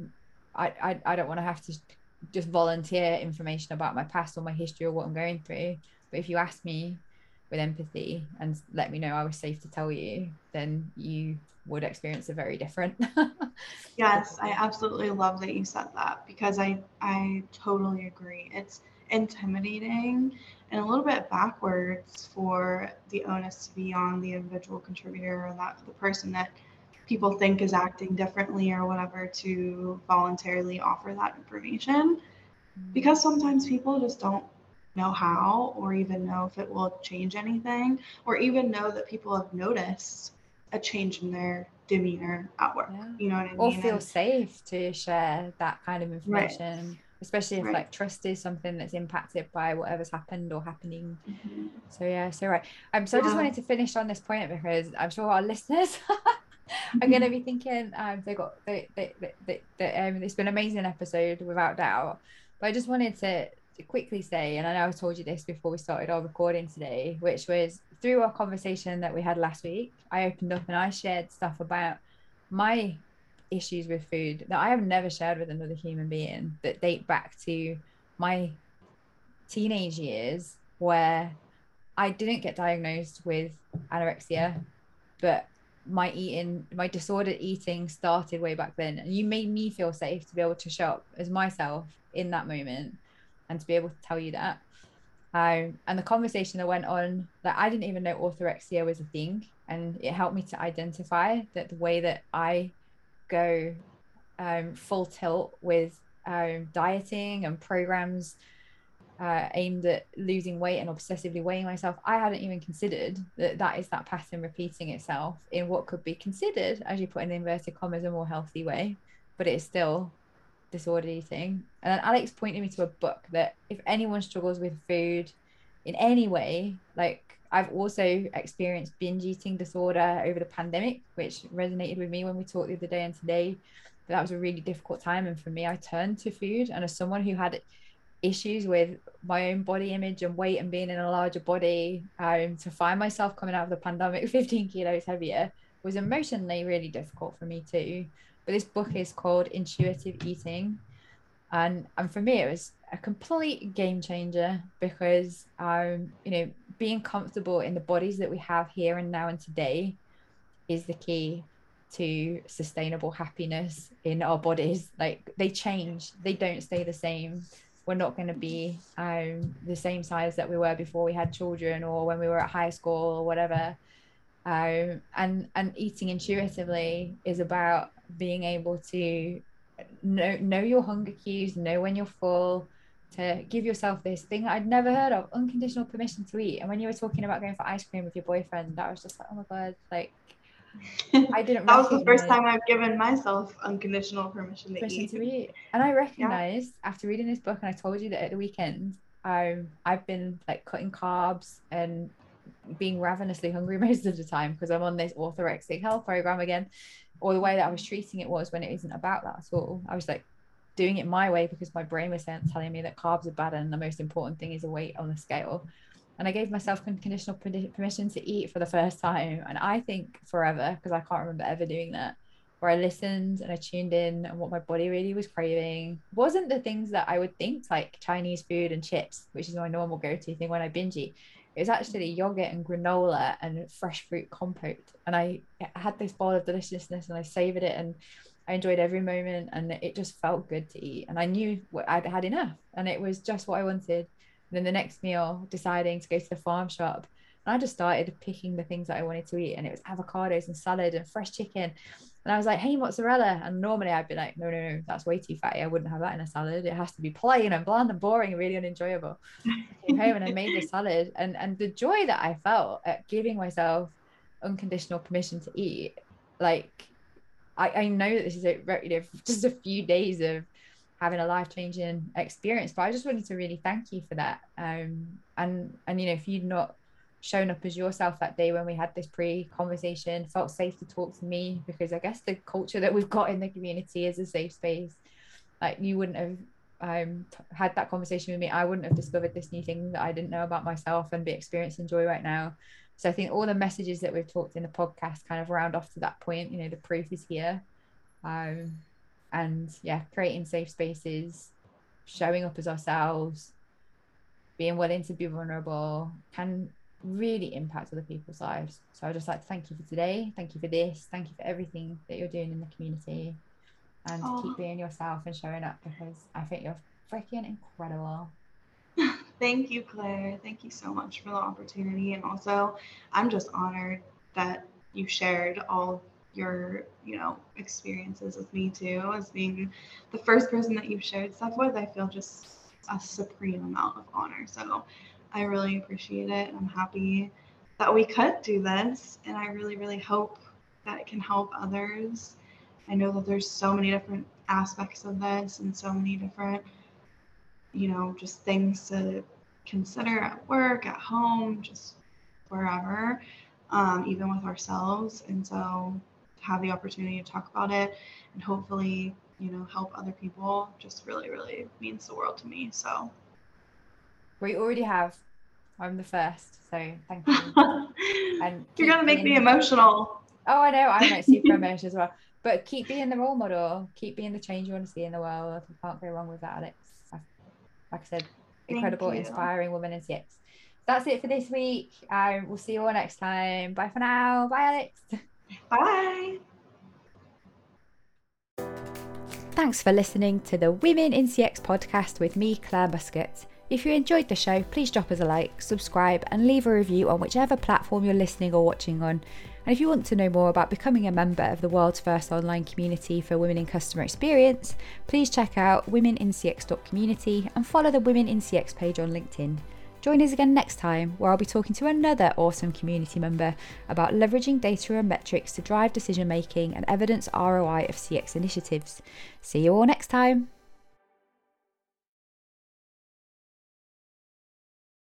I, I, I don't want to have to just volunteer information about my past or my history or what I'm going through. But if you ask me with empathy and let me know I was safe to tell you, then you would experience a very different. yes, I absolutely love that you said that because I I totally agree. It's intimidating and a little bit backwards for the onus to be on the individual contributor or that the person that people think is acting differently or whatever to voluntarily offer that information mm-hmm. because sometimes people just don't know how or even know if it will change anything or even know that people have noticed a change in their demeanor at work yeah. you know what i mean or feel and, safe to share that kind of information right. especially if right. like trust is something that's impacted by whatever's happened or happening mm-hmm. so yeah so right um so yeah. i just wanted to finish on this point because i'm sure our listeners I'm gonna be thinking um, they got they they, they, they, um, it's been an amazing episode without doubt. But I just wanted to, to quickly say, and I know I told you this before we started our recording today, which was through our conversation that we had last week, I opened up and I shared stuff about my issues with food that I have never shared with another human being that date back to my teenage years where I didn't get diagnosed with anorexia, but my eating, my disordered eating started way back then. And you made me feel safe to be able to show up as myself in that moment and to be able to tell you that. Um, and the conversation that went on, that I didn't even know orthorexia was a thing. And it helped me to identify that the way that I go um, full tilt with um, dieting and programs uh, aimed at losing weight and obsessively weighing myself, I hadn't even considered that that is that pattern repeating itself in what could be considered, as you put in inverted commas, a more healthy way, but it is still disordered eating. And then Alex pointed me to a book that if anyone struggles with food in any way, like I've also experienced binge eating disorder over the pandemic, which resonated with me when we talked the other day and today. That was a really difficult time. And for me, I turned to food. And as someone who had issues with my own body image and weight and being in a larger body um, to find myself coming out of the pandemic 15 kilos heavier was emotionally really difficult for me too but this book is called intuitive eating. And and for me it was a complete game changer because um you know being comfortable in the bodies that we have here and now and today is the key to sustainable happiness in our bodies. Like they change. They don't stay the same. We're not going to be um, the same size that we were before we had children or when we were at high school or whatever. Um, and and eating intuitively is about being able to know know your hunger cues, know when you're full, to give yourself this thing I'd never heard of, unconditional permission to eat. And when you were talking about going for ice cream with your boyfriend, that was just like, oh my god, like I didn't. that was the first time I've given myself unconditional permission to, permission eat. to eat. And I recognized yeah. after reading this book, and I told you that at the weekend, um, I've been like cutting carbs and being ravenously hungry most of the time because I'm on this orthorexic health program again. Or the way that I was treating it was when it isn't about that at all. I was like doing it my way because my brain was telling me that carbs are bad and the most important thing is a weight on the scale. And I gave myself conditional permission to eat for the first time. And I think forever, because I can't remember ever doing that, where I listened and I tuned in and what my body really was craving wasn't the things that I would think, like Chinese food and chips, which is my normal go to thing when I binge eat. It was actually yogurt and granola and fresh fruit compote. And I had this bowl of deliciousness and I savored it and I enjoyed every moment and it just felt good to eat. And I knew what I'd had enough and it was just what I wanted. And then the next meal, deciding to go to the farm shop. And I just started picking the things that I wanted to eat. And it was avocados and salad and fresh chicken. And I was like, hey, mozzarella. And normally I'd be like, no, no, no, that's way too fatty. I wouldn't have that in a salad. It has to be plain and bland and boring and really unenjoyable. I came home and I made the salad. And, and the joy that I felt at giving myself unconditional permission to eat, like I, I know that this is a you know, just a few days of having a life changing experience, but I just wanted to really thank you for that. Um, and and you know, if you'd not shown up as yourself that day when we had this pre conversation, felt safe to talk to me because I guess the culture that we've got in the community is a safe space. Like you wouldn't have um, had that conversation with me, I wouldn't have discovered this new thing that I didn't know about myself and be experiencing joy right now. So I think all the messages that we've talked in the podcast kind of round off to that point. You know, the proof is here. Um, and yeah, creating safe spaces, showing up as ourselves, being willing to be vulnerable can really impact other people's lives. So I'd just like to thank you for today. Thank you for this. Thank you for everything that you're doing in the community. And oh. keep being yourself and showing up because I think you're freaking incredible. Thank you, Claire. Thank you so much for the opportunity. And also, I'm just honored that you shared all your, you know, experiences with me too, as being the first person that you've shared stuff with. I feel just a supreme amount of honor. So I really appreciate it. I'm happy that we could do this. And I really, really hope that it can help others. I know that there's so many different aspects of this and so many different you know, just things to consider at work, at home, just wherever, um, even with ourselves. And so to have the opportunity to talk about it and hopefully, you know, help other people just really, really means the world to me. So we already have. I'm the first, so thank you. and you're gonna make me emotional. Oh, I know. I'm like super emotional as well. But keep being the role model. Keep being the change you want to see in the world. You can't go wrong with that, Alex like I said, incredible, inspiring woman in CX. That's it for this week. Um, we'll see you all next time. Bye for now. Bye, Alex. Bye. Thanks for listening to the Women in CX podcast with me, Claire Muscat. If you enjoyed the show, please drop us a like, subscribe, and leave a review on whichever platform you're listening or watching on. And if you want to know more about becoming a member of the world's first online community for women in customer experience, please check out womenincx.community and follow the Women in CX page on LinkedIn. Join us again next time, where I'll be talking to another awesome community member about leveraging data and metrics to drive decision making and evidence ROI of CX initiatives. See you all next time.